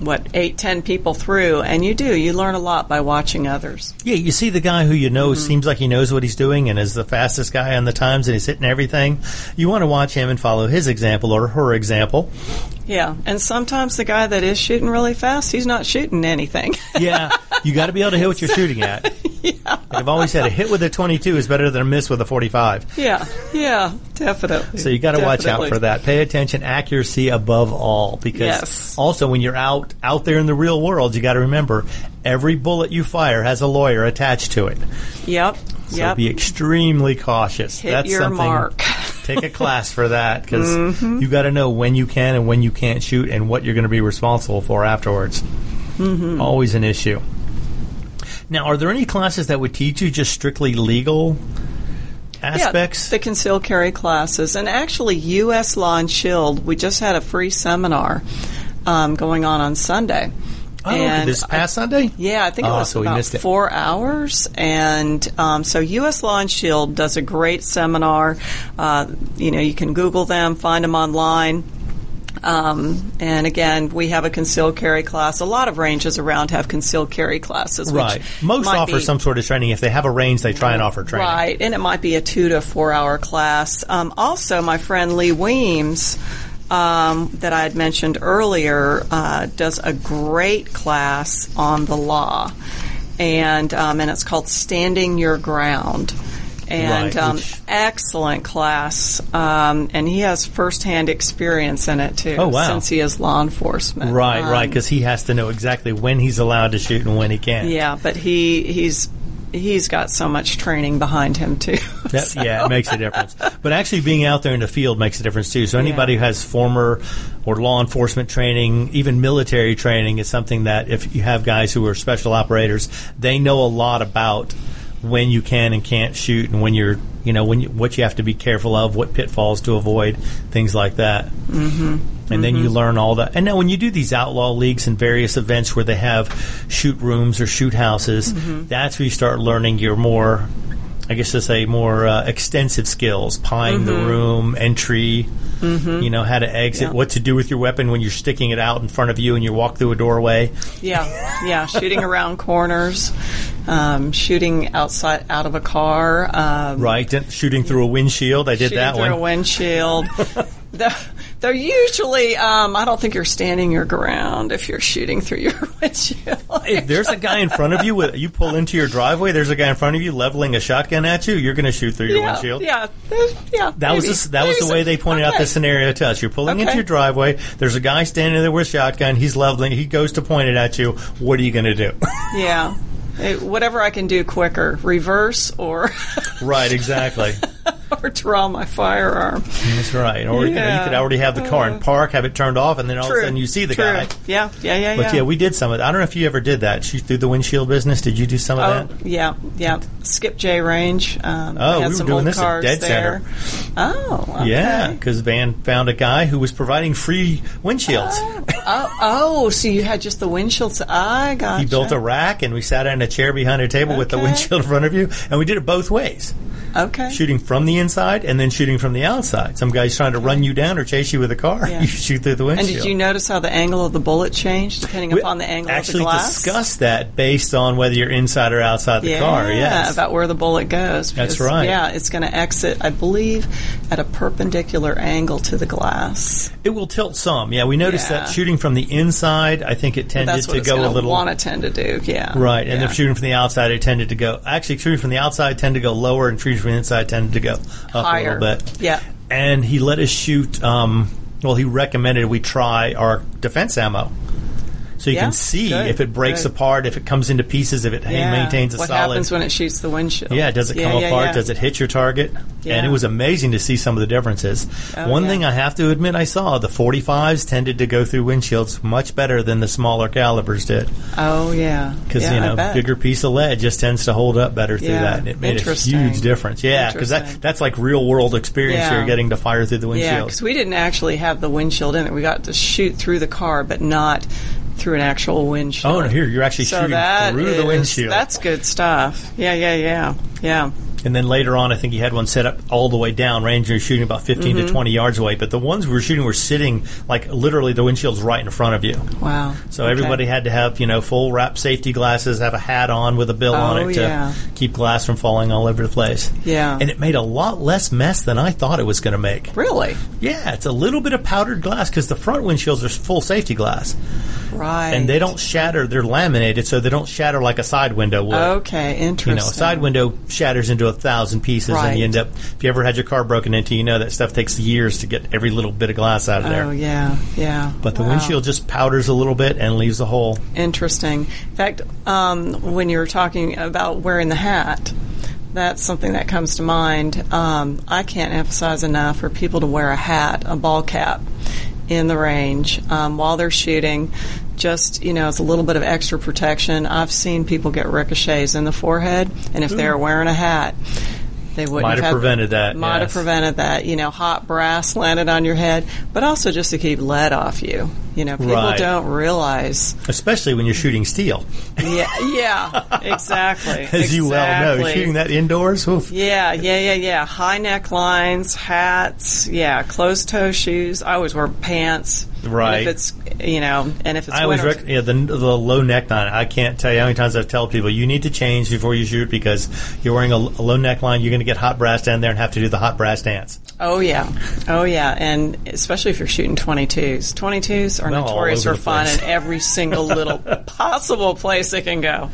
what eight, ten people through, and you do you learn a lot by watching others. Yeah, you see the guy who you know mm-hmm. seems like he knows what he's doing and is the fastest guy on the times and he's hitting everything. You want to watch him and follow his example or her example. Yeah, and sometimes the guy that is shooting really fast, he's not shooting anything. Yeah, you got to be able to hit what you're [LAUGHS] shooting at. Yeah, I've always said a hit with a 22 is better than a miss with a 45. yeah, yeah, definitely. So you got to watch out for that. Pay attention, accuracy above all, because Yes. also when you're out out there in the real world, you got to remember every bullet you fire has a lawyer attached to it. Yep, So yep. be extremely cautious. Hit That's your something. mark. [LAUGHS] take a class for that because Mm-hmm. you got to know when you can and when you can't shoot and what you're going to be responsible for afterwards. Mm-hmm. Always an issue. Now, are there any classes that would teach you just strictly legal aspects? Yeah, the concealed carry classes. And actually, U.S. Law and Shield, we just had a free seminar um, going on on Sunday. Oh, and this I- past Sunday? yeah, I think it Oh, was so we about missed it. four hours. And um, so U.S. Law and Shield does a great seminar. Uh, you know, you can Google them, find them online. Um, and again, we have a concealed carry class. A lot of ranges around have concealed carry classes. which Right. Most offer be- some sort of training. If they have a range, they try and offer training. Right, and it might be a two to four hour class. Um, also, my friend Lee Weems, um, that I had mentioned earlier, uh, does a great class on the law, and um, and it's called Standing Your Ground. And Right, um, excellent class, um, and he has firsthand experience in it too. Oh, wow. Since he is law enforcement, Right, right, Um, because he has to know exactly when he's allowed to shoot and when he can't. yeah, but he he's he's got so much training behind him too. [LAUGHS] That, So- Yeah, it makes a difference. But actually, being out there in the field makes a difference too. So anybody Yeah. who has former or law enforcement training, even military training, is something that if you have guys who are special operators, they know a lot about when you can and can't shoot, and when you're, you know, when you, what you have to be careful of, what pitfalls to avoid, things like that. Mm-hmm. And then you learn all that. And now, when you do these outlaw leagues and various events where they have shoot rooms or shoot houses, that's where you start learning your more I guess to say more uh, extensive skills, pieing the room, entry, you know, how to exit, Yeah. what to do with your weapon when you're sticking it out in front of you and you walk through a doorway. Yeah, yeah, shooting around corners, um, shooting outside out of a car, um, Right, shooting through a windshield. I did that through one. Through a windshield. [LAUGHS] they're, they're usually. Um, I don't think you're standing your ground if you're shooting through your [LAUGHS] windshield. If there's a guy in front of you, with, you pull into your driveway. There's a guy in front of you leveling a shotgun at you. You're going to shoot through your yeah, windshield. yeah, yeah. That was maybe. the, that was Maybe the way they pointed out Okay. the scenario to us. You're pulling into your driveway. There's a guy standing there with a shotgun. He's leveling. He goes to point it at you. What are you going to do? [LAUGHS] Yeah. Hey, whatever I can do quicker, reverse or right, exactly. [LAUGHS] [LAUGHS] or draw my firearm. That's right. Or you, know, you could already have the car in park, have it turned off, and then all of a sudden you see the True. guy. Yeah, yeah, yeah, yeah. But yeah. we did some of that. I don't know if you ever did that. Through the windshield business. Did you do some of Oh that? yeah, yeah. Skip J range. Um, Oh, we were some doing this at Dead there. Oh, okay. Yeah, because Van found a guy who was providing free windshields. Oh, oh, so you had just the windshields. I got. He built a rack, and we sat in a chair behind a table with the windshield in front of you, and we did it both ways. Okay. shooting from the inside and then shooting from the outside. Some guy's trying to run you down or chase you with a car. Yeah. [LAUGHS] You shoot through the window. And did you notice how the angle of the bullet changed depending We upon the angle of the actually glass? discussed that based on whether you're inside or outside the yeah, car. Yeah, about where the bullet goes. That's right. Yeah, it's going to exit, I believe, at a perpendicular angle to the glass. it will tilt some. Yeah, we noticed Yeah. that shooting from the inside, I think it tended to go a little want to tend to do. Yeah. right, and if shooting from the outside, it tended to go. Actually, shooting from the outside tended to go lower, and shooting from the inside tended to go up Higher. a little bit. Yeah. and he let us shoot. Um, well, he recommended we try our defense ammo. So you Yeah, can see good, if it breaks good. apart, if it comes into pieces, if it Yeah. maintains a what solid. What happens when it shoots the windshield? yeah, does it Yeah, come apart? Does it hit your target? And it was amazing to see some of the differences. Oh, One thing I have to admit I saw, the 45s tended to go through windshields much better than the smaller calibers did. Oh yeah. Because, you know, bigger piece of lead just tends to hold up better through that. And it made a huge difference. Yeah, because that, that's like real world experience you're getting to fire through the windshield. Yeah, because we didn't actually have the windshield in it. We got to shoot through the car, but not through an actual windshield. Oh, no, here, you're actually so shooting through the is- windshield. That's good stuff. Yeah, yeah, yeah, yeah. And then later on, I think he had one set up all the way down. You're shooting about 15 Mm-hmm. to 20 yards away. But the ones we were shooting were sitting, like, literally the windshield's right in front of you. Wow. So Okay. everybody had to have, you know, full wrap safety glasses, have a hat on with a bill on Oh, it to yeah. keep glass from falling all over the place. Yeah. And it made a lot less mess than I thought it was going to make. Really? Yeah, it's a little bit of powdered glass because the front windshields are full safety glass. Right. And they don't shatter, they're laminated, so they don't shatter like a side window would. Okay, interesting. You know, a side window shatters into a thousand pieces, and you end up. If you ever had your car broken into, you know that stuff takes years to get every little bit of glass out of there. Oh yeah, yeah. But the Wow. windshield just powders a little bit and leaves a hole. Interesting. In fact, um, when you were talking about wearing the hat, that's something that comes to mind. Um, I can't emphasize enough for people to wear a hat, a ball cap, in the range um, while they're shooting. Just you know, it's a little bit of extra protection. I've seen people get ricochets in the forehead, and if they're wearing a hat. they wouldn't Might have have prevented that, Might have prevented that. You know, hot brass landed on your head, but also just to keep lead off you. You know, people Right. don't realize. Especially when you're shooting steel. Yeah, yeah, [LAUGHS] exactly. As you well know, shooting that indoors, oof. Yeah, yeah, yeah, yeah. High necklines, hats, yeah, closed toe shoes. I always wear pants. And Right. if it's you know, and if it's I always rec- yeah the, the low neckline. I can't tell you how many times I've tell people you need to change before you shoot because you're wearing a, a low neckline. You're going to get hot brass down there and have to do the hot brass dance. oh yeah, oh yeah, and especially if you're shooting 22s. 22s are Well, notorious for fun in every single little [LAUGHS] possible place it can go.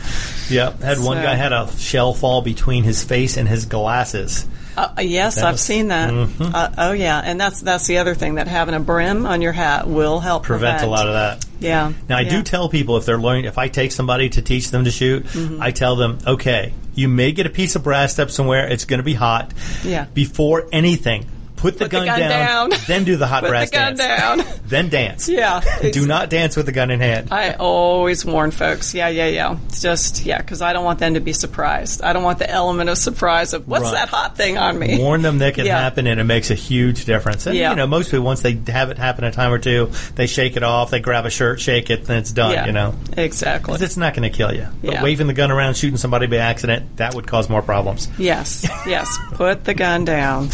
Yeah, had one guy had a shell fall between his face and his glasses. Uh, yes, That I've seen that. Mhm. Uh, oh yeah, and that's that's the other thing that having a brim on your hat will help Prevent prevent a lot of that. Yeah. Now I yeah. do tell people if they're learning, if I take somebody to teach them to shoot, Mhm. I tell them, okay, you may get a piece of brass up somewhere. It's going to be hot. Yeah. Before anything, put the, Put the gun, gun down. [LAUGHS] then do the hot Put brass the gun dance. down. [LAUGHS] then dance. Yeah, [LAUGHS] do not dance with the gun in hand. I always warn folks. Yeah, yeah, yeah. It's just yeah, because I don't want them to be surprised. I don't want the element of surprise of what's that hot thing on me. Warn them that can Yeah. happen, and it makes a huge difference. And Yeah. you know, most people once they have it happen a time or two, they shake it off. They grab a shirt, shake it, then it's done. Yeah. You know, exactly. it's not going to kill you. But Yeah. waving the gun around, shooting somebody by accident, that would cause more problems. Yes, yes. Put the gun down.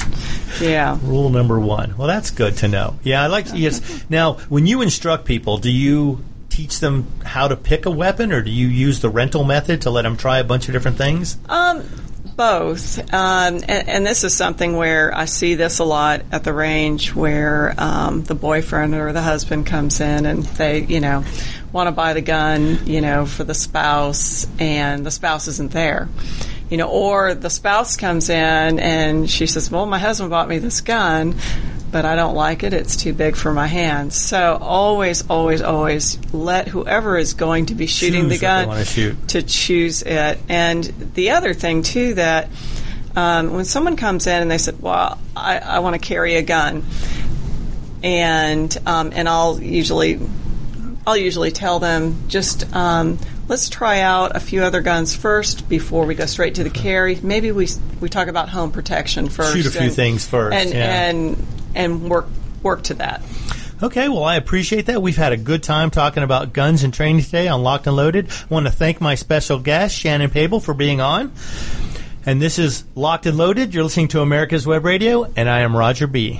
Yeah. Rule number one. Well, that's good to know. Yeah, I like to. Yes. Now, when you instruct people, do you teach them how to pick a weapon, or do you use the rental method to let them try a bunch of different things? Um, both. Um, and, and this is something where I see this a lot at the range where um, the boyfriend or the husband comes in and they, you know, want to buy the gun, you know, for the spouse and the spouse isn't there. You know, or the spouse comes in and she says, Well, my husband bought me this gun, but I don't like it. It's too big for my hands. So always, always, always let whoever is going to be shooting Choose the gun wanna shoot. to choose it. And the other thing too that um, when someone comes in and they said, "Well, I, I want to carry a gun," and um, and I'll usually I'll usually tell them just um, let's try out a few other guns first before we go straight to the carry. Maybe we we talk about home protection first. Shoot a few and- things first, and yeah. and and work work to that. Okay, well, I appreciate that. We've had a good time talking about guns and training today on Locked and Loaded. I want to thank my special guest, Shannon Pable, for being on. And this is Locked and Loaded. You're listening to America's Web Radio, and I am Roger B.